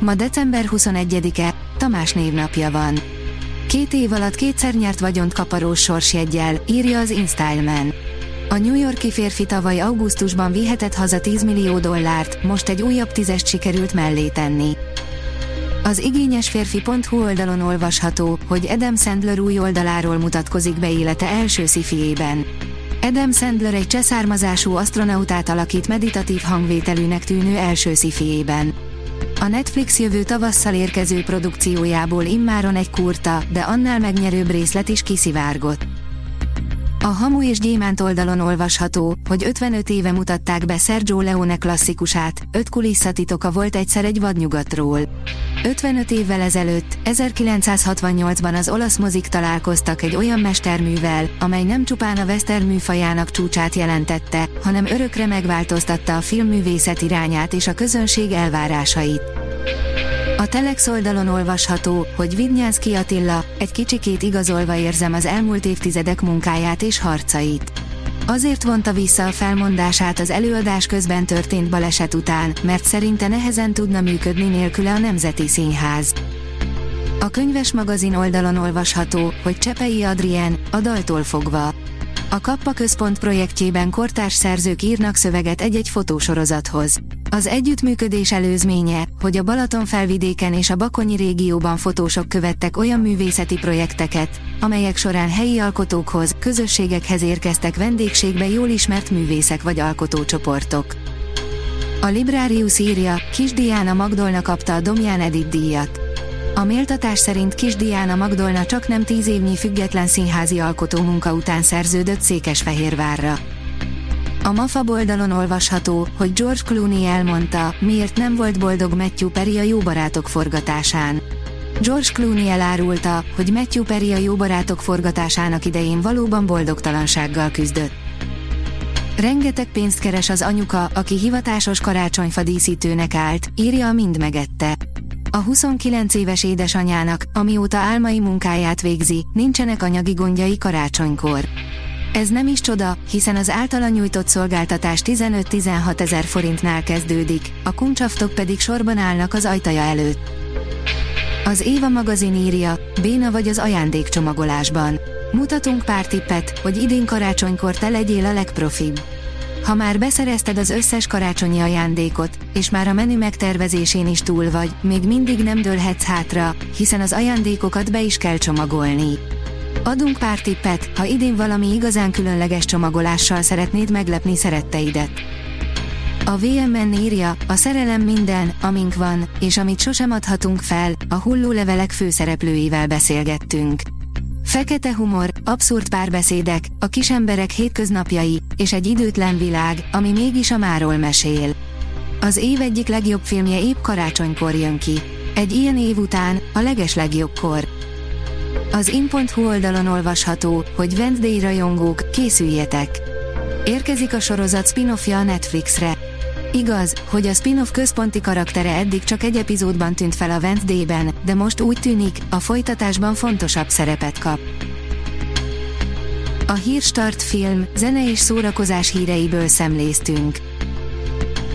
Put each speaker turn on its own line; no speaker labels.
Ma december 21-e, Tamás névnapja van. Két év alatt kétszer nyert vagyont kaparós sorsjeggyel, írja az InStyleman. A New Yorki férfi tavaly augusztusban vihetett haza 10 millió dollárt, most egy újabb tízest sikerült mellé tenni. Az igényesférfi.hu oldalon olvasható, hogy Adam Sandler új oldaláról mutatkozik be élete első szifiében. Adam Sandler egy cseszármazású astronautát alakít meditatív hangvételűnek tűnő első szifiében. A Netflix jövő tavasszal érkező produkciójából immáron egy kurta, de annál megnyerőbb részlet is kiszivárgott. A Hamu és Gyémánt oldalon olvasható, hogy 55 éve mutatták be Sergio Leone klasszikusát, öt kulisszatitoka volt egyszer egy vadnyugatról. 55 évvel ezelőtt, 1968-ban az olasz mozik találkoztak egy olyan mesterművel, amely nem csupán a western műfajának csúcsát jelentette, hanem örökre megváltoztatta a filmművészet irányát és a közönség elvárásait. A Telex oldalon olvasható, hogy Vidnyánszki Attila, egy kicsikét igazolva érzem az elmúlt évtizedek munkáját és harcait. Azért vonta vissza a felmondását az előadás közben történt baleset után, mert szerinte nehezen tudna működni nélküle a Nemzeti Színház. A könyves magazin oldalon olvasható, hogy Csepei Adrien, a daltól fogva. A Kappa Központ projektjében kortárs szerzők írnak szöveget egy-egy fotósorozathoz. Az együttműködés előzménye, hogy a Balaton felvidéken és a Bakonyi régióban fotósok követtek olyan művészeti projekteket, amelyek során helyi alkotókhoz, közösségekhez érkeztek vendégségbe jól ismert művészek vagy alkotócsoportok. A Librarius írja, Kis Diana Magdolna kapta a Domján Edith díjat. A méltatás szerint Kis Diana Magdolna csak nem tíz évnyi független színházi alkotó munka után szerződött Székesfehérvárra. A MAFA oldalon olvasható, hogy George Clooney elmondta, miért nem volt boldog Matthew Perry a Jó forgatásán. George Clooney elárulta, hogy Matthew Perry a Jó forgatásának idején valóban boldogtalansággal küzdött. Rengeteg pénzt keres az anyuka, aki hivatásos karácsonyfa díszítőnek állt, írja a Mind megette. A 29 éves édesanyának, amióta álmai munkáját végzi, nincsenek anyagi gondjai karácsonykor. Ez nem is csoda, hiszen az általa nyújtott szolgáltatás 15-16 ezer forintnál kezdődik, a kuncsaftok pedig sorban állnak az ajtaja előtt. Az Éva magazin írja, béna vagy az ajándékcsomagolásban. Mutatunk pár tippet, hogy idén karácsonykor te legyél a legprofibb. Ha már beszerezted az összes karácsonyi ajándékot, és már a menü megtervezésén is túl vagy, még mindig nem dőlhetsz hátra, hiszen az ajándékokat be is kell csomagolni. Adunk pár tippet, ha idén valami igazán különleges csomagolással szeretnéd meglepni szeretteidet. A VMN írja, a szerelem minden, amink van, és amit sosem adhatunk fel, a hulló levelek főszereplőivel beszélgettünk. Fekete humor, abszurd párbeszédek, a kisemberek hétköznapjai, és egy időtlen világ, ami mégis a máról mesél. Az év egyik legjobb filmje épp karácsonykor jön ki. Egy ilyen év után, a leges legjobbkor. Az in.hu oldalon olvasható, hogy Wednesday rajongók, készüljetek! Érkezik a sorozat spin-offja a Netflixre. Igaz, hogy a spin-off központi karaktere eddig csak egy epizódban tűnt fel a Wednesday-ben, de most úgy tűnik, a folytatásban fontosabb szerepet kap. A Hírstart film, zene és szórakozás híreiből szemléztünk.